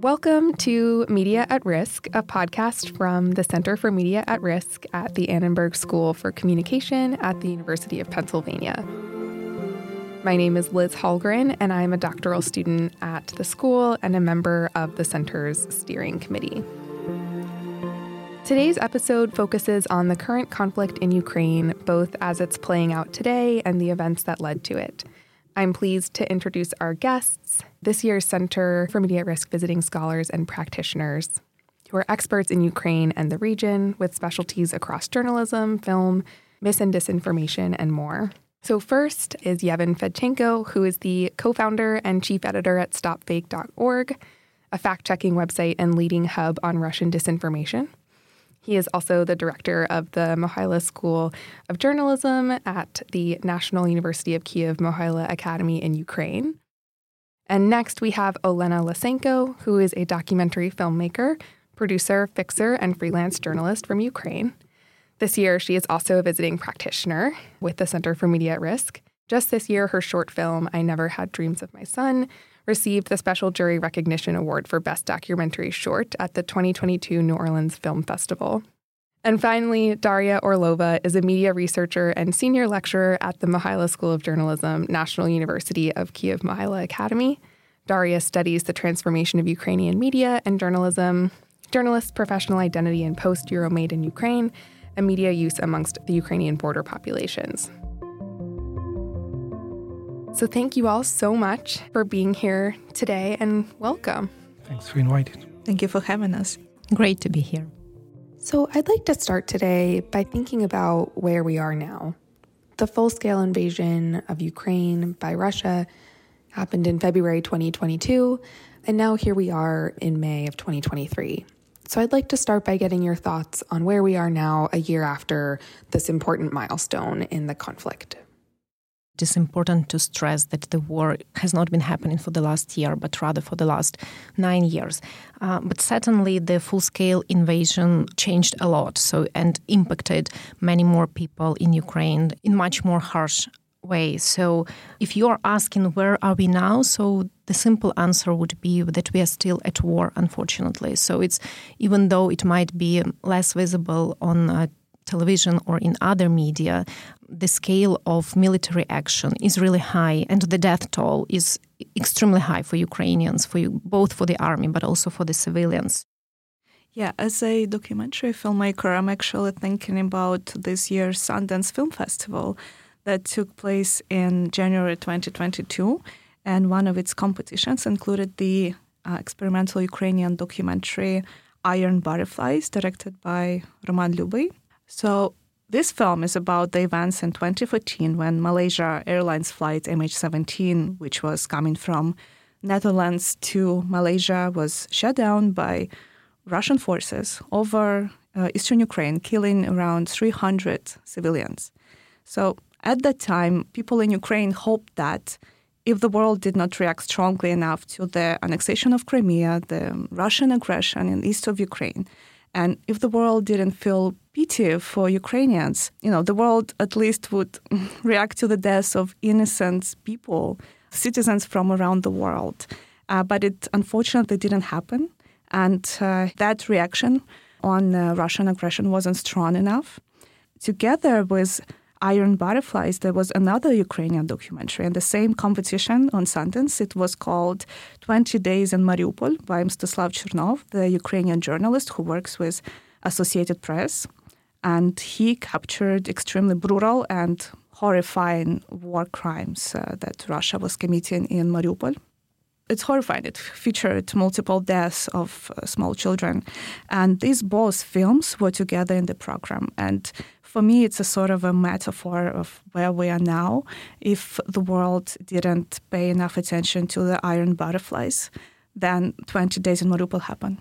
Welcome to Media at Risk, a podcast from the Center for Media at Risk at the Annenberg School for Communication at the University of Pennsylvania. My name is Liz Hallgren, and I'm a doctoral student at the school and a member of the center's steering committee. Today's episode focuses on the current conflict in Ukraine, both as it's playing out today and the events that led to it. I'm pleased to introduce our guests, this year's Center for Media at Risk visiting scholars and practitioners who are experts in Ukraine and the region with specialties across journalism, film, mis and disinformation, and more. So, first is Yevhen Fedchenko, who is the co founder and chief editor at StopFake.org, a fact checking website and leading hub on Russian disinformation. He is also the director of the Mohyla School of Journalism at the National University of Kiev Mohyla Academy in Ukraine. And next, we have Olena Lysenko, who is a documentary filmmaker, producer, fixer, and freelance journalist from Ukraine. This year, she is also a visiting practitioner with the Center for Media at Risk. Just this year, her short film, I Never Had Dreams of My Son, received the Special Jury Recognition Award for Best Documentary Short at the 2022 New Orleans Film Festival. And finally, Dariya Orlova is a media researcher and senior lecturer at the Mohyla School of Journalism, National University of Kiev Mohyla Academy. Daria studies the transformation of Ukrainian media and journalism, journalists' professional identity in post Euromaidan in Ukraine, and media use amongst the Ukrainian border populations. So, thank you all so much for being here today and welcome. Thanks for inviting. Thank you for having us. Great to be here. So, I'd like to start today by thinking about where we are now. The full scale invasion of Ukraine by Russia happened in February 2022, and now here we are in May of 2023. So, I'd like to start by getting your thoughts on where we are now, a year after this important milestone in the conflict. It is important to stress that the war has not been happening for the last year, but rather for the last nine years. Uh, but certainly, the full-scale invasion changed a lot, so and impacted many more people in Ukraine in much more harsh way. So, if you are asking where are we now, so the simple answer would be that we are still at war, unfortunately. So, it's even though it might be less visible on uh, television or in other media, the scale of military action is really high, and the death toll is extremely high for Ukrainians, for you, both for the army but also for the civilians. Yeah, as a documentary filmmaker, I'm actually thinking about this year's Sundance Film Festival that took place in January 2022, and one of its competitions included the uh, experimental Ukrainian documentary Iron Butterflies, directed by Roman Liubyi. So this film is about the events in 2014 when Malaysia Airlines flight MH17, which was coming from Netherlands to Malaysia, was shut down by Russian forces over uh, eastern Ukraine, killing around 300 civilians. So at that time, people in Ukraine hoped that if the world did not react strongly enough to the annexation of Crimea, the Russian aggression in east of Ukraine, and if the world didn't feel pity for Ukrainians, you know, the world at least would react to the deaths of innocent people, citizens from around the world. Uh, but it unfortunately didn't happen. And uh, that reaction on uh, Russian aggression wasn't strong enough. Together with Iron Butterflies, there was another Ukrainian documentary in the same competition on Sundance. It was called 20 Days in Mariupol by Mstyslav Chernov, the Ukrainian journalist who works with Associated Press. And he captured extremely brutal and horrifying war crimes uh, that Russia was committing in Mariupol it's horrifying. It featured multiple deaths of uh, small children. And these both films were together in the program. And for me, it's a sort of a metaphor of where we are now. If the world didn't pay enough attention to the iron butterflies, then 20 days in Mariupol happened.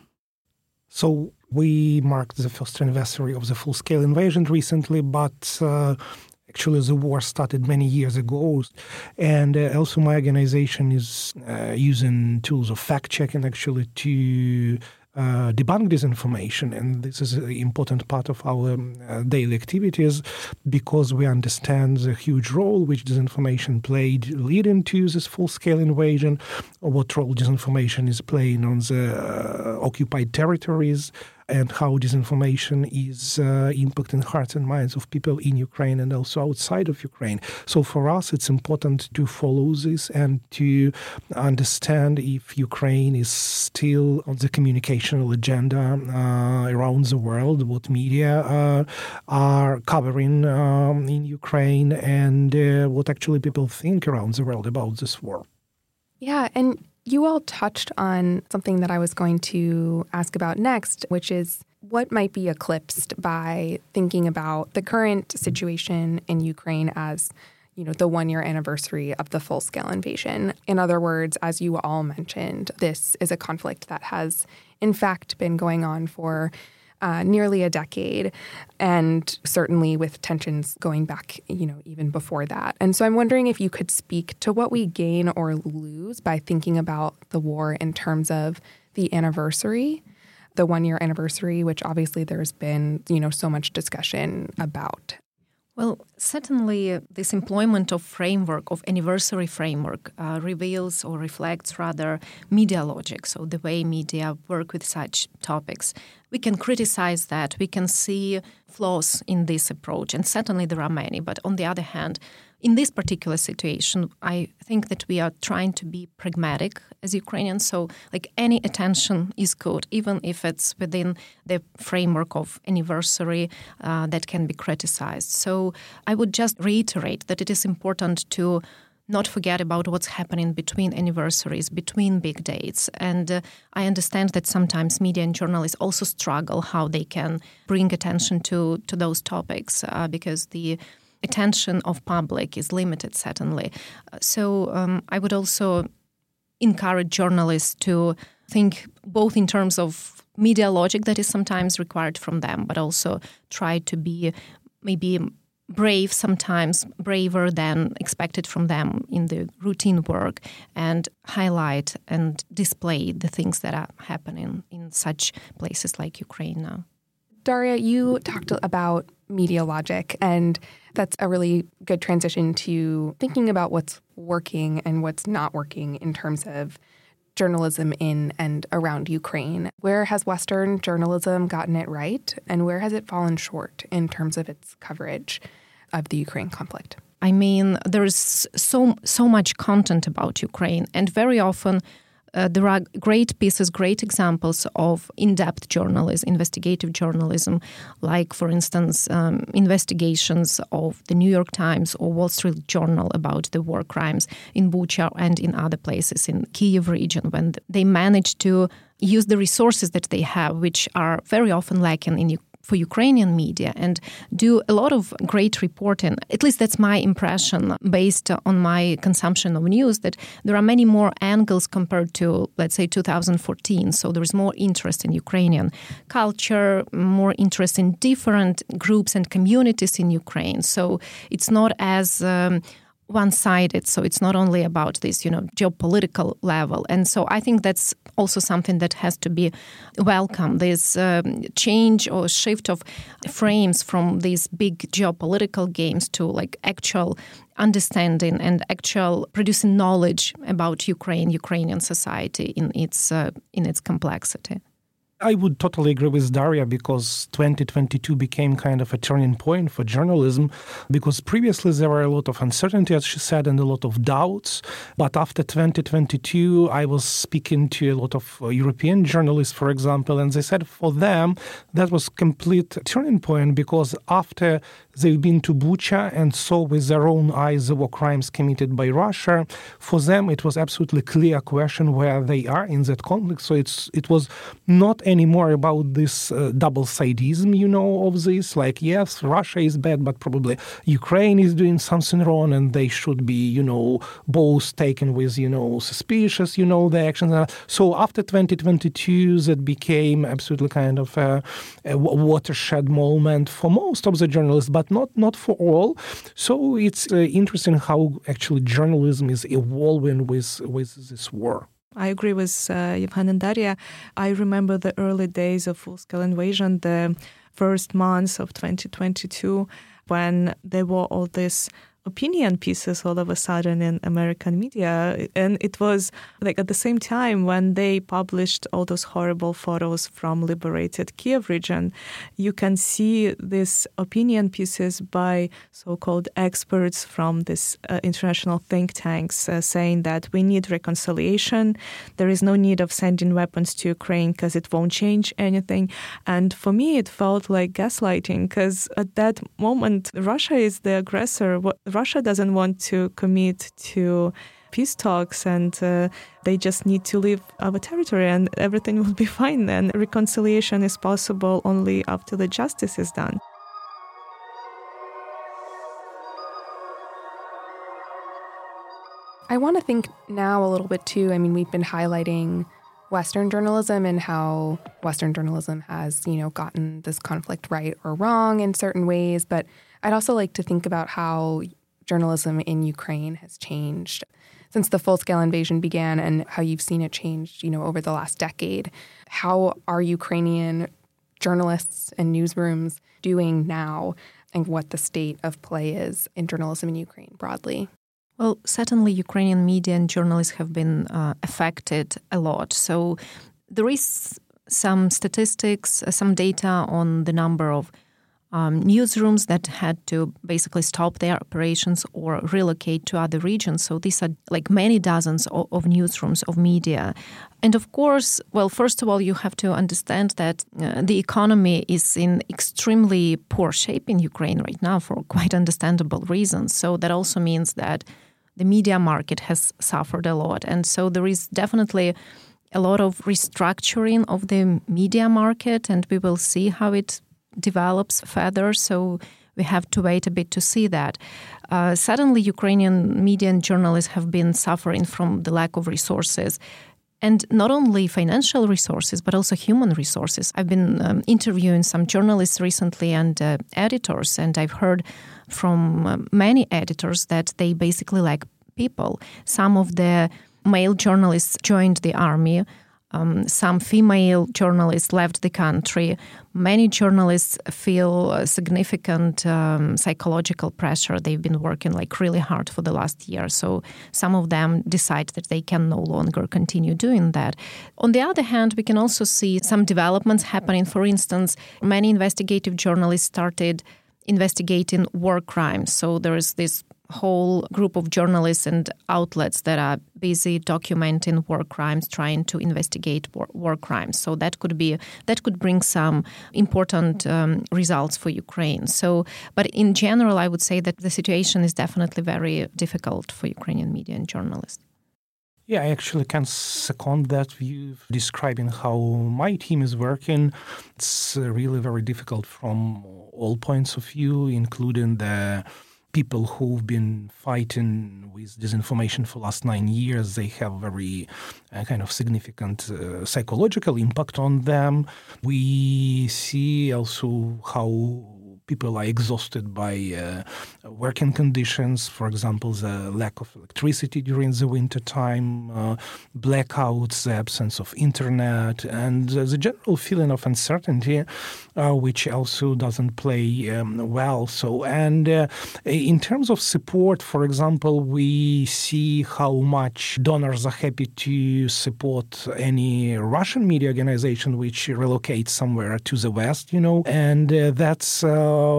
So we marked the first anniversary of the full-scale invasion recently, but uh, Actually, the war started many years ago, and uh, also my organization is uh, using tools of fact checking actually to uh, debunk disinformation. And this is an important part of our um, uh, daily activities because we understand the huge role which disinformation played leading to this full scale invasion, or what role disinformation is playing on the uh, occupied territories and how disinformation is uh, impacting hearts and minds of people in Ukraine and also outside of Ukraine. So for us, it's important to follow this and to understand if Ukraine is still on the communicational agenda uh, around the world, what media uh, are covering um, in Ukraine, and uh, what actually people think around the world about this war. Yeah, and you all touched on something that I was going to ask about next, which is what might be eclipsed by thinking about the current situation in Ukraine as you know the one year anniversary of the full scale invasion. In other words, as you all mentioned, this is a conflict that has in fact been going on for uh, nearly a decade, and certainly with tensions going back, you know, even before that. And so I'm wondering if you could speak to what we gain or lose by thinking about the war in terms of the anniversary, the one year anniversary, which obviously there's been, you know, so much discussion about. Well, certainly this employment of framework, of anniversary framework, uh, reveals or reflects rather media logic, so the way media work with such topics. We can criticize that, we can see flaws in this approach, and certainly there are many, but on the other hand, in this particular situation, I think that we are trying to be pragmatic as Ukrainians. So, like any attention is good, even if it's within the framework of anniversary uh, that can be criticized. So, I would just reiterate that it is important to not forget about what's happening between anniversaries, between big dates. And uh, I understand that sometimes media and journalists also struggle how they can bring attention to to those topics uh, because the attention of public is limited certainly. So um, i would also encourage journalists to think both in terms of media logic that is sometimes required from them but also try to be maybe brave sometimes braver than expected from them in the routine work and highlight and display the things that are happening in such places like ukraine now dariya you talked about media logic. And that's a really good transition to thinking about what's working and what's not working in terms of journalism in and around Ukraine. Where has Western journalism gotten it right, and where has it fallen short in terms of its coverage of the Ukraine conflict? I mean, there's so so much content about Ukraine, and very often uh, there are great pieces, great examples of in depth journalism, investigative journalism, like, for instance, um, investigations of the New York Times or Wall Street Journal about the war crimes in Bucha and in other places in Kiev region when they managed to use the resources that they have, which are very often lacking in for Ukrainian media and do a lot of great reporting. At least that's my impression based on my consumption of news that there are many more angles compared to, let's say, 2014. So there's more interest in Ukrainian culture, more interest in different groups and communities in Ukraine. So it's not as um, one-sided so it's not only about this you know geopolitical level. And so i think that's also something that has to be welcome this um, change or shift of frames from these big geopolitical games to like actual understanding and actual producing knowledge about ukraine ukrainian society in its uh, in its complexity I would totally agree with Dariya because 2022 became kind of a turning point for journalism because previously there were a lot of uncertainty, as she said, and a lot of doubts. But after 2022, I was speaking to a lot of uh, European journalists, for example, and they said for them that was complete turning point because after they've been to Bucha and saw with their own eyes the war crimes committed by Russia, for them it was absolutely clear question where they are in that conflict. So it's it was not anymore about this uh, double sidism, you know, of this. Like, yes, Russia is bad, but probably Ukraine is doing something wrong, and they should be, you know, both taken with, you know, suspicious, you know, the actions. So after 2022, that became absolutely kind of a, a watershed moment for most of the journalists, but not not for all. So it's uh, interesting how actually journalism is evolving with with this war. I agree with uh, Yevhen and Dariya. I remember the early days of full scale invasion, the first months of 2022, when there were all these opinion pieces all of a sudden in American media. And it was like at the same time when they published all those horrible photos from liberated Kiev region, you can see these opinion pieces by so called experts from this uh, international think tanks uh, saying that we need reconciliation. There is no need of sending weapons to Ukraine because it won't change anything. And for me, it felt like gaslighting because at that moment, Russia is the aggressor. Russia doesn't want to commit to peace talks and uh, they just need to leave our territory and everything will be fine then. Reconciliation is possible only after the justice is done. I want to think now a little bit too. I mean, we've been highlighting Western journalism and how Western journalism has, you know, gotten this conflict right or wrong in certain ways. But I'd also like to think about how journalism in Ukraine has changed since the full-scale invasion began and how you've seen it change, you know, over the last decade. How are Ukrainian journalists and newsrooms doing now and what the state of play is in journalism in Ukraine broadly? Well, certainly Ukrainian media and journalists have been uh, affected a lot. So there is some statistics, uh, some data on the number of um, newsrooms that had to basically stop their operations or relocate to other regions. So these are like many dozens of, of newsrooms of media. And of course, well, first of all, you have to understand that uh, the economy is in extremely poor shape in Ukraine right now for quite understandable reasons. So that also means that the media market has suffered a lot. And so there is definitely a lot of restructuring of the media market, and we will see how it develops further. So we have to wait a bit to see that. Uh, suddenly, Ukrainian media and journalists have been suffering from the lack of resources. And not only financial resources, but also human resources. I've been um, interviewing some journalists recently and uh, editors, and I've heard from uh, many editors that they basically lack people. Some of the male journalists joined the army um, some female journalists left the country. Many journalists feel significant um, psychological pressure. They've been working like really hard for the last year. So some of them decide that they can no longer continue doing that. On the other hand, we can also see some developments happening. For instance, many investigative journalists started investigating war crimes. So there is this whole group of journalists and outlets that are busy documenting war crimes, trying to investigate war, war crimes. So that could be that could bring some important um, results for Ukraine. So, but in general, I would say that the situation is definitely very difficult for Ukrainian media and journalists. Yeah, I actually can second that view, describing how my team is working. It's really very difficult from all points of view, including the people who've been fighting with disinformation for last nine years, they have very uh, kind of significant uh, psychological impact on them. We see also how people are exhausted by uh, working conditions. For example, the lack of electricity during the winter time, uh, blackouts, the absence of internet, and uh, the general feeling of uncertainty, uh, which also doesn't play um, well. So, and uh, in terms of support, for example, we see how much donors are happy to support any Russian media organization which relocates somewhere to the west, you know, and uh, that's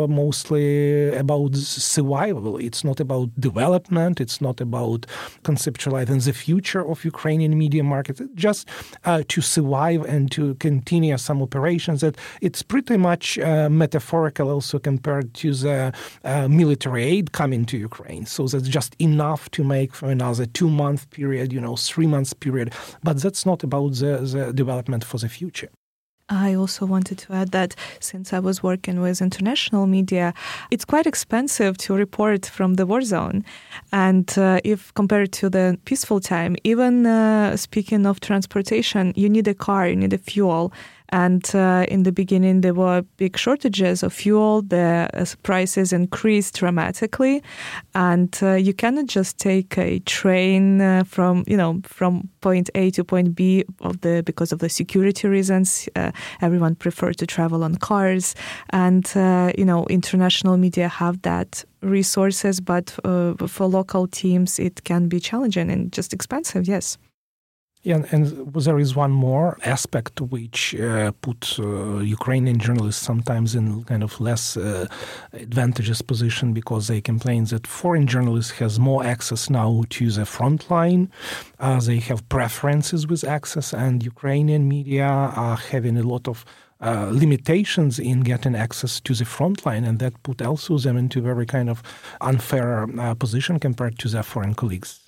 mostly about survival. It's not about development. It's not about conceptualizing the future of Ukrainian media market. Just uh, to survive and to continue some operations. That it's pretty much uh, metaphorical also compared to the uh, military aid coming to Ukraine. So that's just enough to make for another two month period, you know, three months period. But that's not about the, the development for the future. I also wanted to add that since I was working with international media, it's quite expensive to report from the war zone. And uh, if compared to the peaceful time, even uh, speaking of transportation, you need a car, you need a fuel. And uh, in the beginning, there were big shortages of fuel. The uh, prices increased dramatically, and uh, you cannot just take a train uh, from you know from point A to point B of the because of the security reasons. Uh, everyone preferred to travel on cars, and uh, you know international media have that resources, but for local teams, it can be challenging and just expensive. Yes. Yeah, and there is one more aspect which uh, puts uh, Ukrainian journalists sometimes in kind of less uh, advantageous position because they complain that foreign journalists has more access now to the front line. Uh, they have preferences with access, and Ukrainian media are having a lot of uh, limitations in getting access to the front line, and that put also them into a very kind of unfair uh, position compared to their foreign colleagues.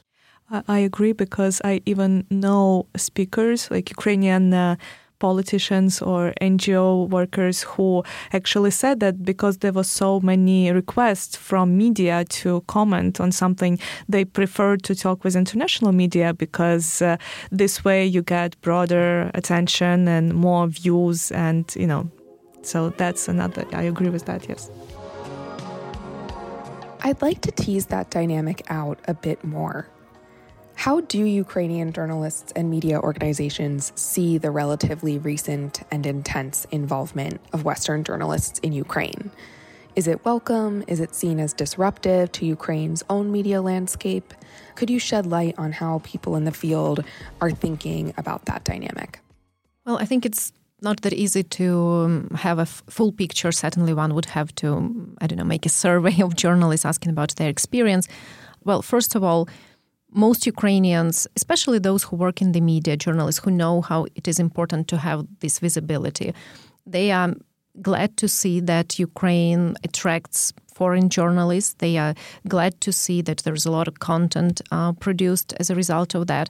I agree because I even know speakers like Ukrainian uh, politicians or NGO workers who actually said that because there were so many requests from media to comment on something, they preferred to talk with international media because uh, this way you get broader attention and more views, and you know, so that's another. I agree with that. Yes. I'd like to tease that dynamic out a bit more. How do Ukrainian journalists and media organizations see the relatively recent and intense involvement of Western journalists in Ukraine? Is it welcome? Is it seen as disruptive to Ukraine's own media landscape? Could you shed light on how people in the field are thinking about that dynamic? Well, I think it's not that easy to um, have a f- full picture. Certainly, one would have to, I don't know, make a survey of journalists asking about their experience. Well, first of all, most Ukrainians, especially those who work in the media, journalists who know how it is important to have this visibility, they are glad to see that Ukraine attracts foreign journalists. They are glad to see that there's a lot of content uh, produced as a result of that.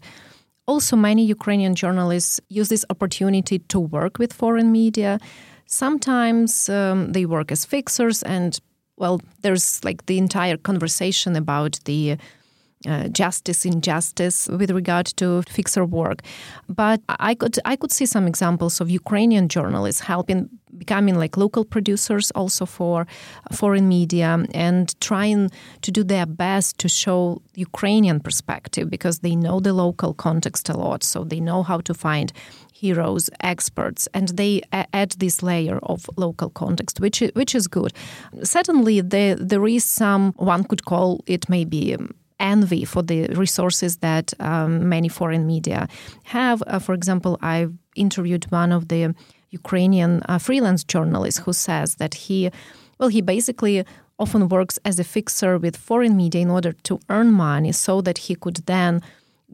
Also, many Ukrainian journalists use this opportunity to work with foreign media. Sometimes um, they work as fixers, and well, there's like the entire conversation about the uh, justice injustice with regard to fixer work. But I could I could see some examples of Ukrainian journalists helping becoming like local producers also for foreign media and trying to do their best to show Ukrainian perspective because they know the local context a lot so they know how to find heroes experts and they add this layer of local context which which is good certainly there there is some one could call it maybe um, envy for the resources that um, many foreign media have. Uh, for example, I interviewed one of the Ukrainian uh, freelance journalists who says that he, well, he basically often works as a fixer with foreign media in order to earn money so that he could then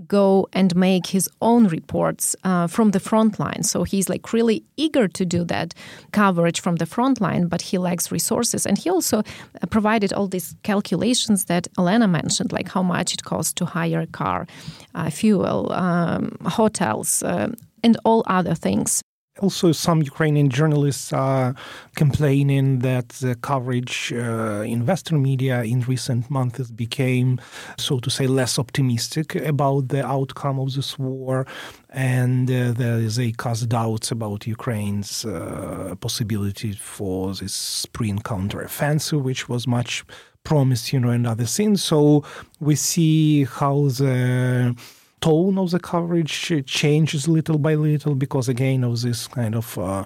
go and make his own reports uh, from the front line. So he's like really eager to do that coverage from the front line, but he lacks resources. And he also uh, provided all these calculations that Elena mentioned, like how much it costs to hire a car, uh, fuel, um, hotels, uh, and all other things. Also, some Ukrainian journalists are complaining that the coverage uh, in Western media in recent months became, so to say, less optimistic about the outcome of this war. And uh, they cast doubts about Ukraine's uh, possibility for this spring counteroffensive, which was much promised, you know, and other things. So we see how the tone of the coverage changes little by little because again of this kind of uh,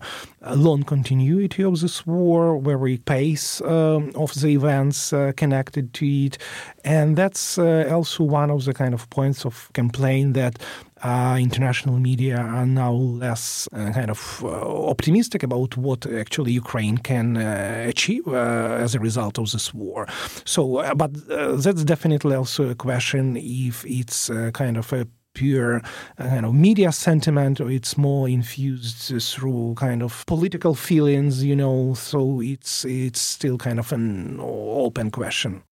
long continuity of this war, very pace um, of the events uh, connected to it, and that's uh, also one of the kind of points of complaint that uh, international media are now less uh, kind of uh, optimistic about what actually Ukraine can uh, achieve as a result of this war. So, but that's definitely also a question if it's kind of a pure uh, kind of media sentiment or it's more infused through kind of political feelings you know so it's it's still kind of an open question.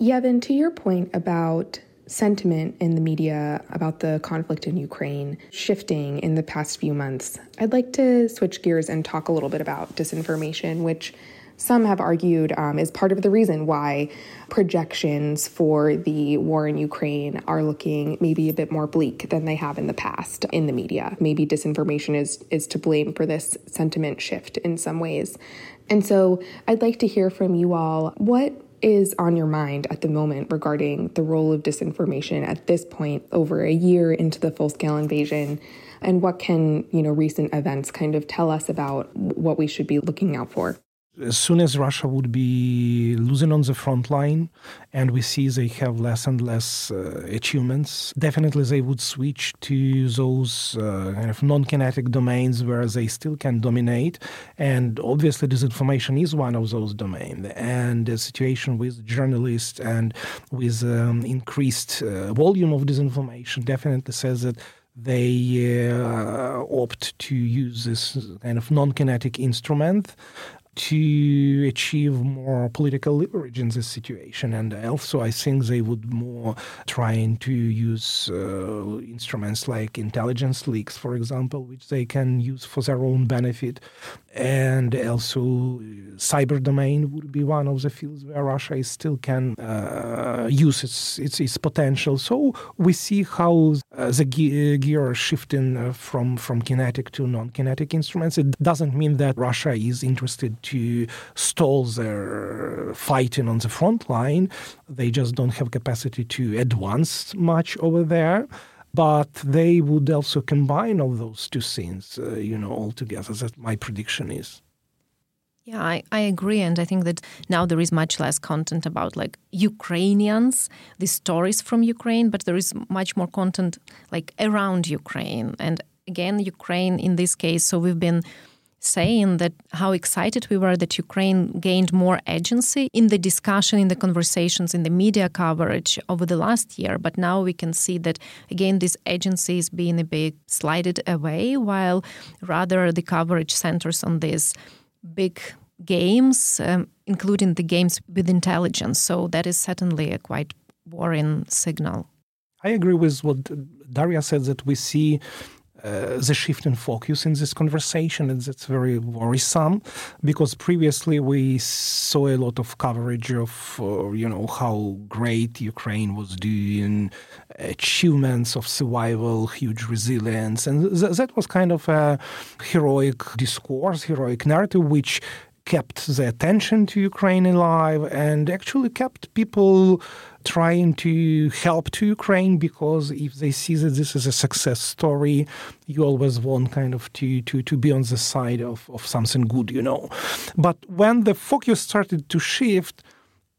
Yevhen, to your point about sentiment in the media about the conflict in Ukraine shifting in the past few months, I'd like to switch gears and talk a little bit about disinformation, which some have argued um, is part of the reason why projections for the war in Ukraine are looking maybe a bit more bleak than they have in the past in the media. Maybe disinformation is is to blame for this sentiment shift in some ways. And so I'd like to hear from you all what is on your mind at the moment regarding the role of disinformation at this point over a year into the full-scale invasion and what can, you know, recent events kind of tell us about what we should be looking out for? As soon as Russia would be losing on the front line, and we see they have less and less uh, achievements, definitely they would switch to those uh, kind of non-kinetic domains where they still can dominate. And obviously, disinformation is one of those domains. And the situation with journalists and with um, increased uh, volume of disinformation definitely says that they uh, opt to use this kind of non-kinetic instrument to achieve more political leverage in this situation. And also, I think they would more trying to use uh, instruments like intelligence leaks, for example, which they can use for their own benefit. And also, cyber domain would be one of the fields where Russia still can uh, use its, its, its potential. So we see how uh, the ge- gear shifting uh, from from kinetic to non-kinetic instruments. It doesn't mean that Russia is interested to stall their fighting on the front line. They just don't have capacity to advance much over there. But they would also combine all those two scenes, uh, you know, all together. That my prediction is. Yeah, I, I agree. And I think that now there is much less content about like Ukrainians, the stories from Ukraine, but there is much more content like around Ukraine. And again, Ukraine in this case. So we've been saying that how excited we were that Ukraine gained more agency in the discussion, in the conversations, in the media coverage over the last year. But now we can see that again, this agency is being a bit slided away, while rather the coverage centers on these big games, um, including the games with intelligence. So that is certainly a quite worrying signal. I agree with what Dariya said that we see uh, the shift in focus in this conversation, and that's very worrisome because previously we saw a lot of coverage of, uh, you know, how great Ukraine was doing, achievements of survival, huge resilience, and th- that was kind of a heroic discourse, heroic narrative, which kept the attention to Ukraine alive and actually kept people trying to help to Ukraine because if they see that this is a success story, you always want kind of to to, to be on the side of, of something good, you know. But when the focus started to shift,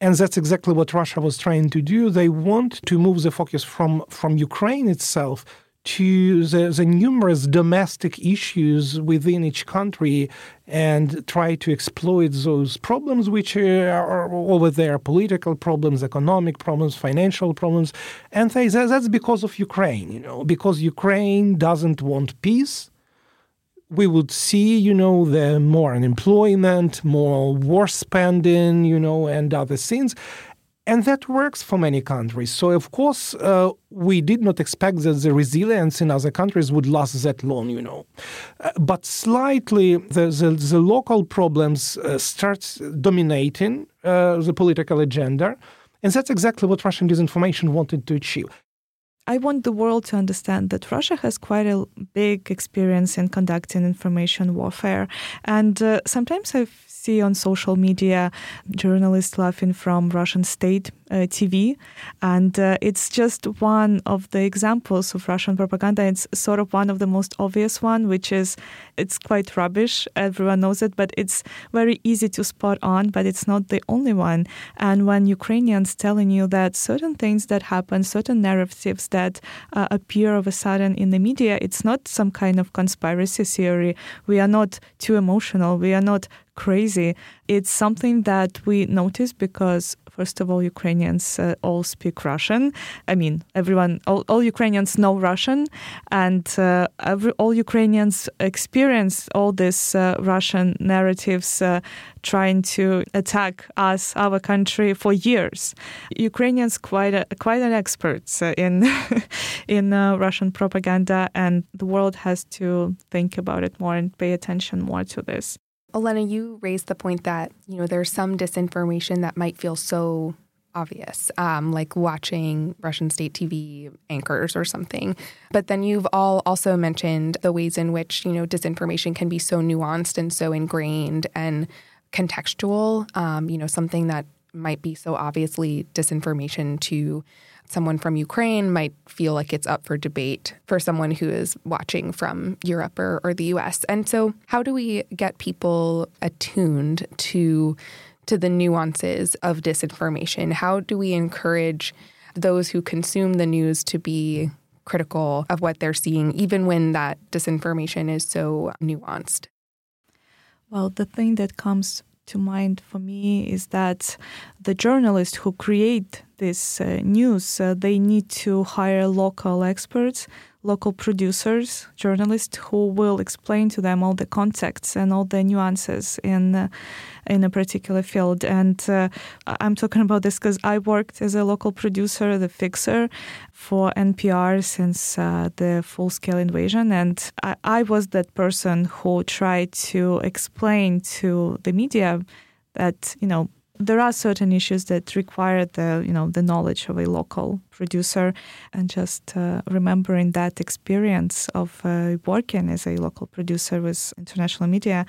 and that's exactly what Russia was trying to do, they want to move the focus from, from Ukraine itself to the, the numerous domestic issues within each country and try to exploit those problems which uh, are over there political problems economic problems financial problems. And say that's because of ukraine you know because ukraine doesn't want peace. We would see you know the more unemployment more war spending you know and other things and that works for many countries. So, of course, uh, we did not expect that the resilience in other countries would last that long, you know. Uh, but slightly, the, the, the local problems uh, start dominating uh, the political agenda. And that's exactly what Russian disinformation wanted to achieve. I want the world to understand that Russia has quite a big experience in conducting information warfare. And uh, sometimes I see on social media journalists laughing from Russian state uh, TV. And uh, it's just one of the examples of Russian propaganda. It's sort of one of the most obvious one, which is it's quite rubbish. Everyone knows it, but it's very easy to spot on, but it's not the only one. And when Ukrainians telling you that certain things that happen, certain narratives that uh, appear of a sudden in the media, it's not some kind of conspiracy theory. We are not too emotional. We are not crazy. It's something that we notice because First of all, Ukrainians uh, all speak Russian. I mean, everyone, all, all Ukrainians know Russian, and uh, every, all Ukrainians experience all these uh, Russian narratives uh, trying to attack us, our country, for years. Ukrainians quite a, quite an experts uh, in in Russian propaganda, and the world has to think about it more and pay attention more to this. Olena, you raised the point that, you know, there's some disinformation that might feel so obvious, um, like watching Russian state TV anchors or something. But then you've all also mentioned the ways in which, you know, disinformation can be so nuanced and so ingrained and contextual, um, you know, something that might be so obviously disinformation to someone from Ukraine might feel like it's up for debate for someone who is watching from Europe or, or the US. And so, how do we get people attuned to to the nuances of disinformation? How do we encourage those who consume the news to be critical of what they're seeing, even when that disinformation is so nuanced? Well, the thing that comes to mind for me is that the journalists who create this uh, news, uh, they need to hire local experts, local producers, journalists who will explain to them all the context and all the nuances in uh, in a particular field. And uh, I'm talking about this because I worked as a local producer, the fixer, for NPR since uh, the full scale invasion, and I, I was that person who tried to explain to the media that you know there are certain issues that require the you know the knowledge of a local producer and just uh, remembering that experience of uh, working as a local producer with international media.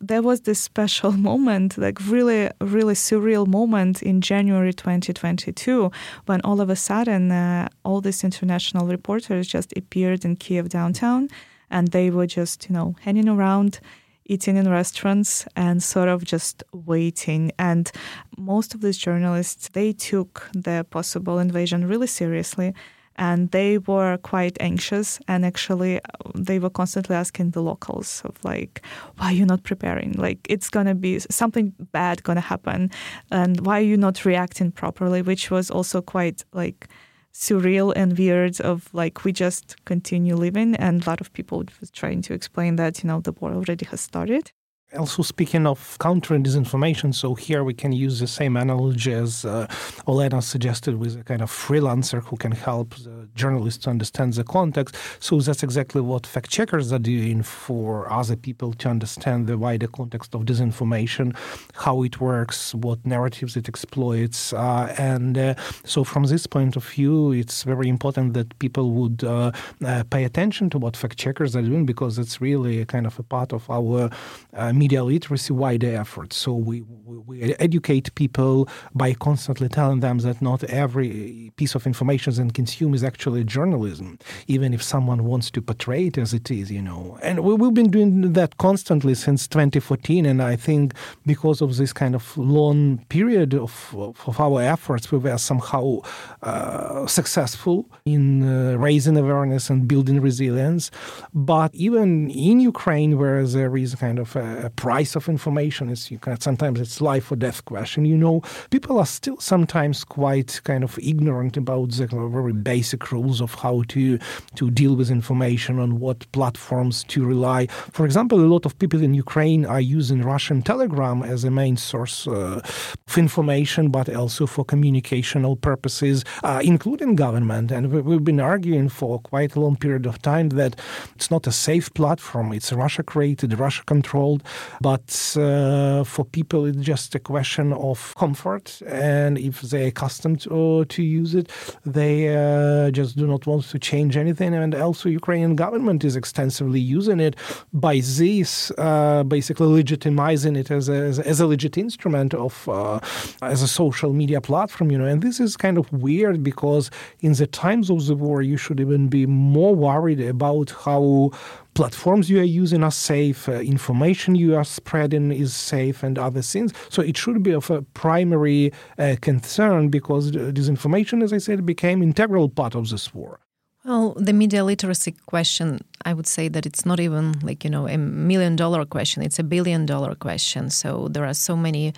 There was this special moment like really really surreal moment in january 2022 when all of a sudden uh, all these international reporters just appeared in kiev downtown and they were just you know hanging around eating in restaurants and sort of just waiting. And most of these journalists, they took the possible invasion really seriously and they were quite anxious. And actually they were constantly asking the locals of like why are you not preparing? Like it's to be something bad to happen. And why are you not reacting properly? Which was also quite like surreal and weird of like we just continue living and a lot of people was trying to explain that you know the war already has started also, speaking of countering disinformation, so here we can use the same analogy as uh, Olena suggested with a kind of freelancer who can help the to understand the context. So that's exactly what fact checkers are doing for other people to understand the wider context of disinformation, how it works, what narratives it exploits. Uh, and uh, so, from this point of view, it's very important that people would uh, uh, pay attention to what fact checkers are doing because it's really a kind of a part of our uh, media literacy wider effort. So we, we, we, educate people by constantly telling them that not every piece of information they consume is actually journalism, even if someone wants to portray it as it is, you know. And we, we've been doing that constantly since 2014. And I think because of this kind of long period of, of, of our efforts, we were somehow uh, successful in uh, raising awareness and building resilience. But even in Ukraine, where there is kind of a price of information. It's you can, sometimes it's life or death question. You know, people are still sometimes quite kind of ignorant about the very basic rules of how to to deal with information on what platforms to rely. For example, a lot of people in Ukraine are using Russian Telegram as a main source uh, of information, but also for communicational purposes, uh, including government. And we've been arguing for quite a long period of time that it's not a safe platform. It's Russia created, Russia controlled. But uh, for people, it's just a question of comfort. And if they're accustomed to, to use it, they uh, just do not want to change anything. And also, Ukrainian government is extensively using it by this, uh, basically legitimizing it as a, as a, as a legit instrument of uh, as a social media platform. You know, and this is kind of weird because in the times of the war, you should even be more worried about how platforms you are using are safe, uh, information you are spreading is safe, and other things. So it should be of a primary uh, concern because disinformation, as I said, became integral part of this war. Well, the media literacy question, I would say that it's not even like, you know, a million dollar question, it's a billion dollar question. So there are so many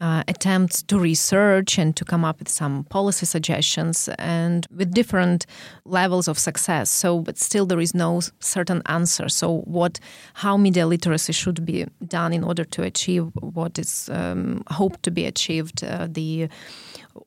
uh, attempts to research and to come up with some policy suggestions and with different levels of success. So but still there is no certain answer. So what how media literacy should be done in order to achieve what is um, hoped to be achieved uh, the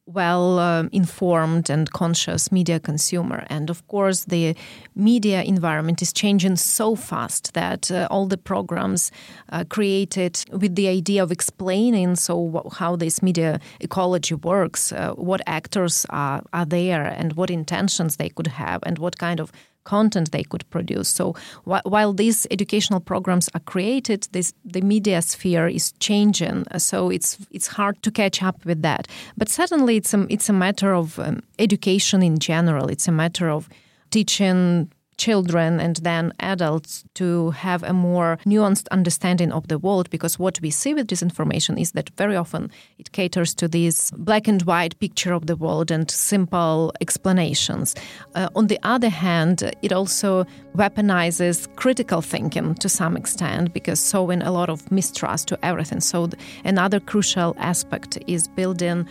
well um, informed and conscious media consumer. And of course, the media environment is changing so fast that uh, all the programs uh, created with the idea of explaining so how this media ecology works, uh, what actors are, are there, and what intentions they could have, and what kind of content they could produce. So wh- while these educational programs are created, this, the media sphere is changing. So it's it's hard to catch up with that. But certainly, it's a it's a matter of um, education in general. It's a matter of teaching children and then adults to have a more nuanced understanding of the world because what we see with disinformation is that very often it caters to this black and white picture of the world and simple explanations. Uh, on the other hand, it also weaponizes critical thinking to some extent because sowing a lot of mistrust to everything. So, another crucial aspect is building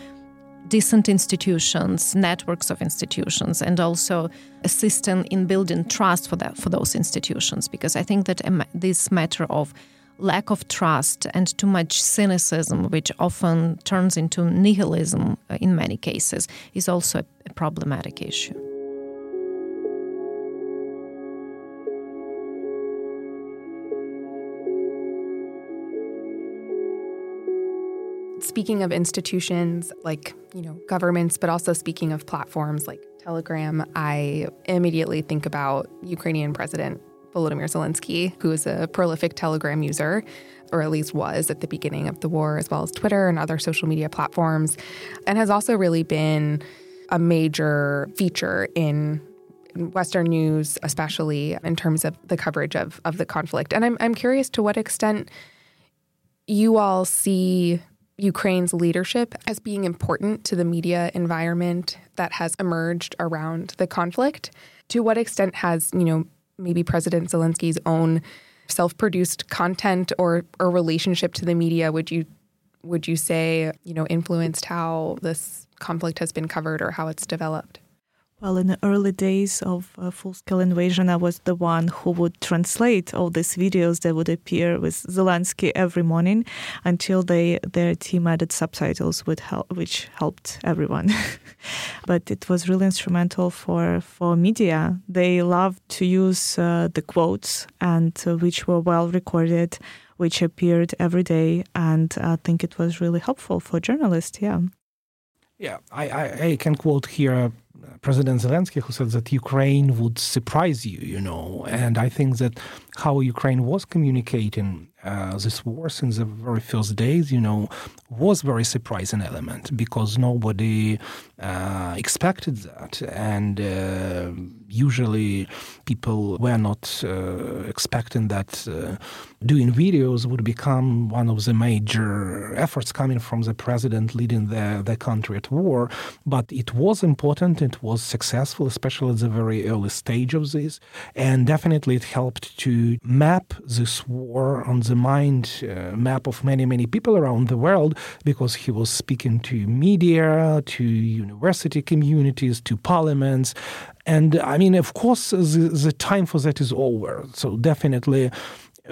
decent institutions, networks of institutions, and also assisting in building trust for that for those institutions. Because I think that this matter of lack of trust and too much cynicism, which often turns into nihilism uh, in many cases, is also a problematic issue. Speaking of institutions like, you know, governments, but also speaking of platforms like Telegram, I immediately think about Ukrainian President Volodymyr Zelensky, who is a prolific Telegram user, or at least was at the beginning of the war, as well as Twitter and other social media platforms, and has also really been a major feature in Western news, especially in terms of the coverage of, of the conflict. And I'm, I'm curious to what extent you all see Ukraine's leadership as being important to the media environment that has emerged around the conflict. To what extent has, you know, maybe President Zelensky's own self-produced content or or relationship to the media would you would you say, you know, influenced how this conflict has been covered or how it's developed? Well, in the early days of uh, full scale invasion, I was the one who would translate all these videos that would appear with Zelensky every morning until they their team added subtitles, help, which helped everyone. but it was really instrumental for, for media. They loved to use uh, the quotes, and uh, which were well recorded, which appeared every day. And I think it was really helpful for journalists. Yeah. Yeah, I, I, I can quote here President Zelensky, who said that Ukraine would surprise you, you know. And I think that how Ukraine was communicating uh, this war since the very first days, you know, was very surprising element because nobody uh, expected that, and uh, usually people were not uh, expecting that uh, doing videos would become one of the major efforts coming from the president leading the, the country at war. But it was important, it was successful, especially at the very early stage of this, and definitely it helped to map this war on the mind uh, map of many, many people around the world because he was speaking to media, to university communities, to parliaments. And I mean, of course, the, the time for that is over. So definitely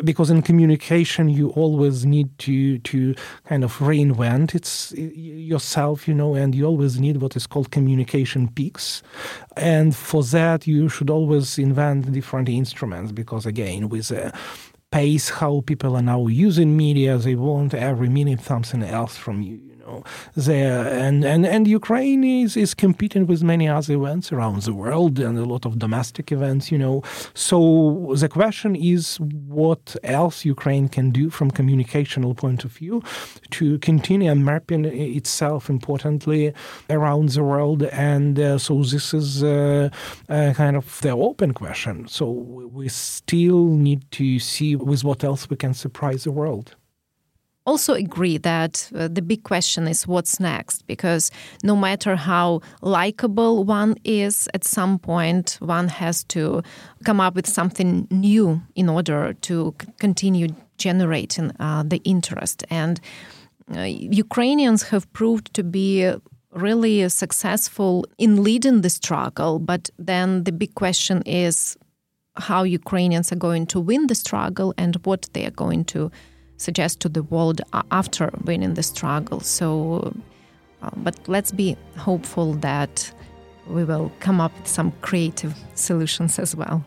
because in communication you always need to to kind of reinvent it's yourself you know and you always need what is called communication peaks and for that you should always invent different instruments because again with a pace how people are now using media. They want every minute something else from you there. And, and, and Ukraine is, is competing with many other events around the world and a lot of domestic events, you know. So the question is what else Ukraine can do from communicational point of view to continue mapping itself importantly around the world. And uh, so this is uh, uh, kind of the open question. So we still need to see with what else we can surprise the world also agree that uh, the big question is what's next because no matter how likable one is at some point one has to come up with something new in order to c- continue generating uh, the interest. And uh, Ukrainians have proved to be really successful in leading the struggle but then the big question is how Ukrainians are going to win the struggle and what they are going to suggest to the world after winning the struggle. So Uh, but let's be hopeful that we will come up with some creative solutions as well.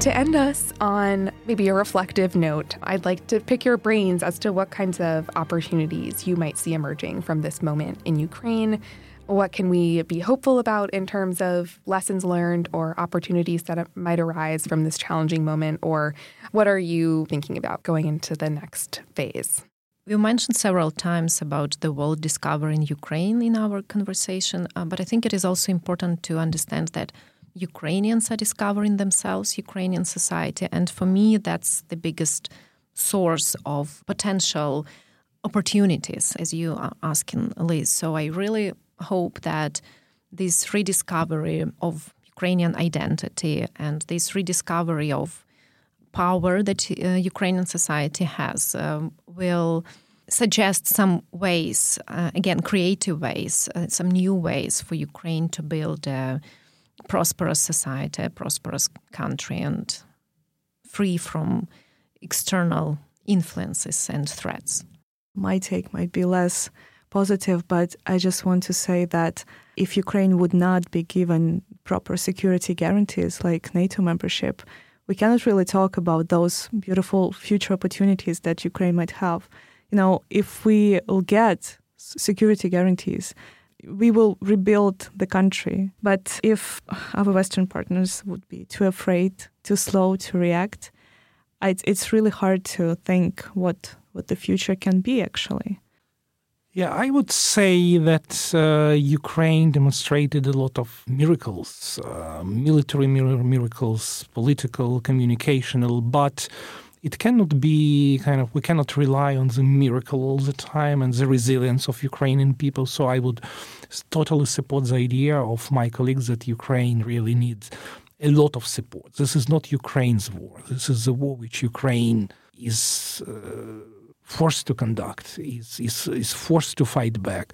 To end us on maybe a reflective note, I'd like to pick your brains as to what kinds of opportunities you might see emerging from this moment in Ukraine. What can we be hopeful about in terms of lessons learned or opportunities that might arise from this challenging moment? Or what are you thinking about going into the next phase? We mentioned several times about the world discovering Ukraine in our conversation, uh, but I think it is also important to understand that Ukrainians are discovering themselves, Ukrainian society. And for me, that's the biggest source of potential opportunities, as you are asking, Liz. So I really hope that this rediscovery of Ukrainian identity and this rediscovery of power that uh, Ukrainian society has um, will suggest some ways, uh, again, creative ways, uh, some new ways for Ukraine to build a prosperous society, a prosperous country, and free from external influences and threats. My take might be less positive, but I just want to say that if Ukraine would not be given proper security guarantees like NATO membership, we cannot really talk about those beautiful future opportunities that Ukraine might have. You know, if we will get security guarantees, we will rebuild the country. But if our Western partners would be too afraid, too slow to react, it's really hard to think what, what the future can be actually. Yeah, I would say that uh, Ukraine demonstrated a lot of miracles, uh, military miracles, political, communicational, but it cannot be kind of we cannot rely on the miracle all the time and the resilience of Ukrainian people. So I would totally support the idea of my colleagues that Ukraine really needs a lot of support. This is not Ukraine's war. This is a war which Ukraine is uh, forced to conduct, is, is, is forced to fight back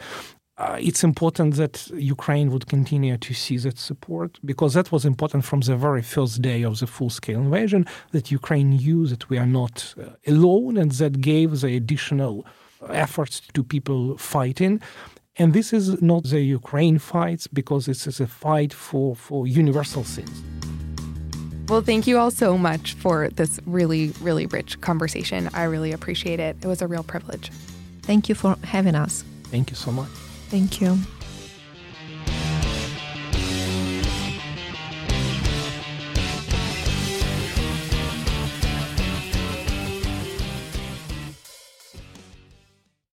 uh, it's important that Ukraine would continue to see that support because that was important from the very first day of the full scale invasion that Ukraine knew that we are not uh, alone and that gave the additional efforts to people fighting. And this is not the Ukraine fights because this is a fight for, for universal things. Well, thank you all so much for this really, really rich conversation. I really appreciate it. It was a real privilege. Thank you for having us. Thank you so much. Thank you.